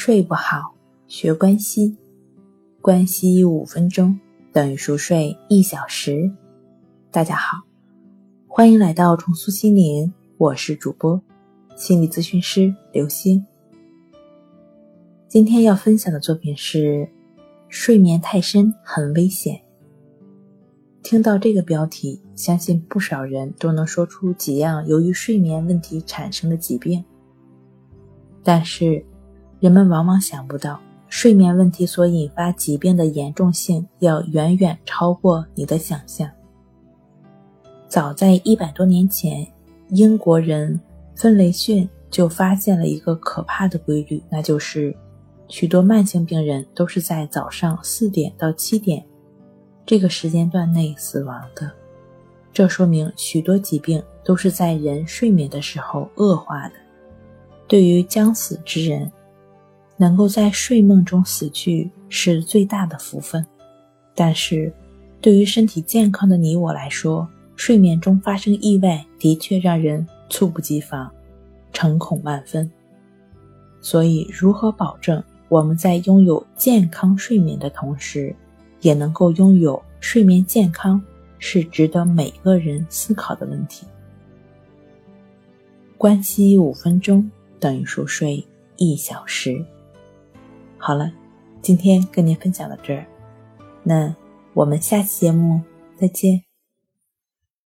睡不好，学关西，关西五分钟等于熟睡一小时。大家好，欢迎来到重塑心灵，我是主播心理咨询师刘星。今天要分享的作品是：睡眠太深很危险。听到这个标题，相信不少人都能说出几样由于睡眠问题产生的疾病，但是。人们往往想不到，睡眠问题所引发疾病的严重性要远远超过你的想象。早在一百多年前，英国人芬雷逊就发现了一个可怕的规律，那就是许多慢性病人都是在早上四点到七点这个时间段内死亡的。这说明许多疾病都是在人睡眠的时候恶化的。对于将死之人，能够在睡梦中死去是最大的福分，但是，对于身体健康的你我来说，睡眠中发生意外的确让人猝不及防，诚恐万分。所以，如何保证我们在拥有健康睡眠的同时，也能够拥有睡眠健康，是值得每个人思考的问题。关息五分钟等于熟睡一小时。好了，今天跟您分享到这儿，那我们下期节目再见。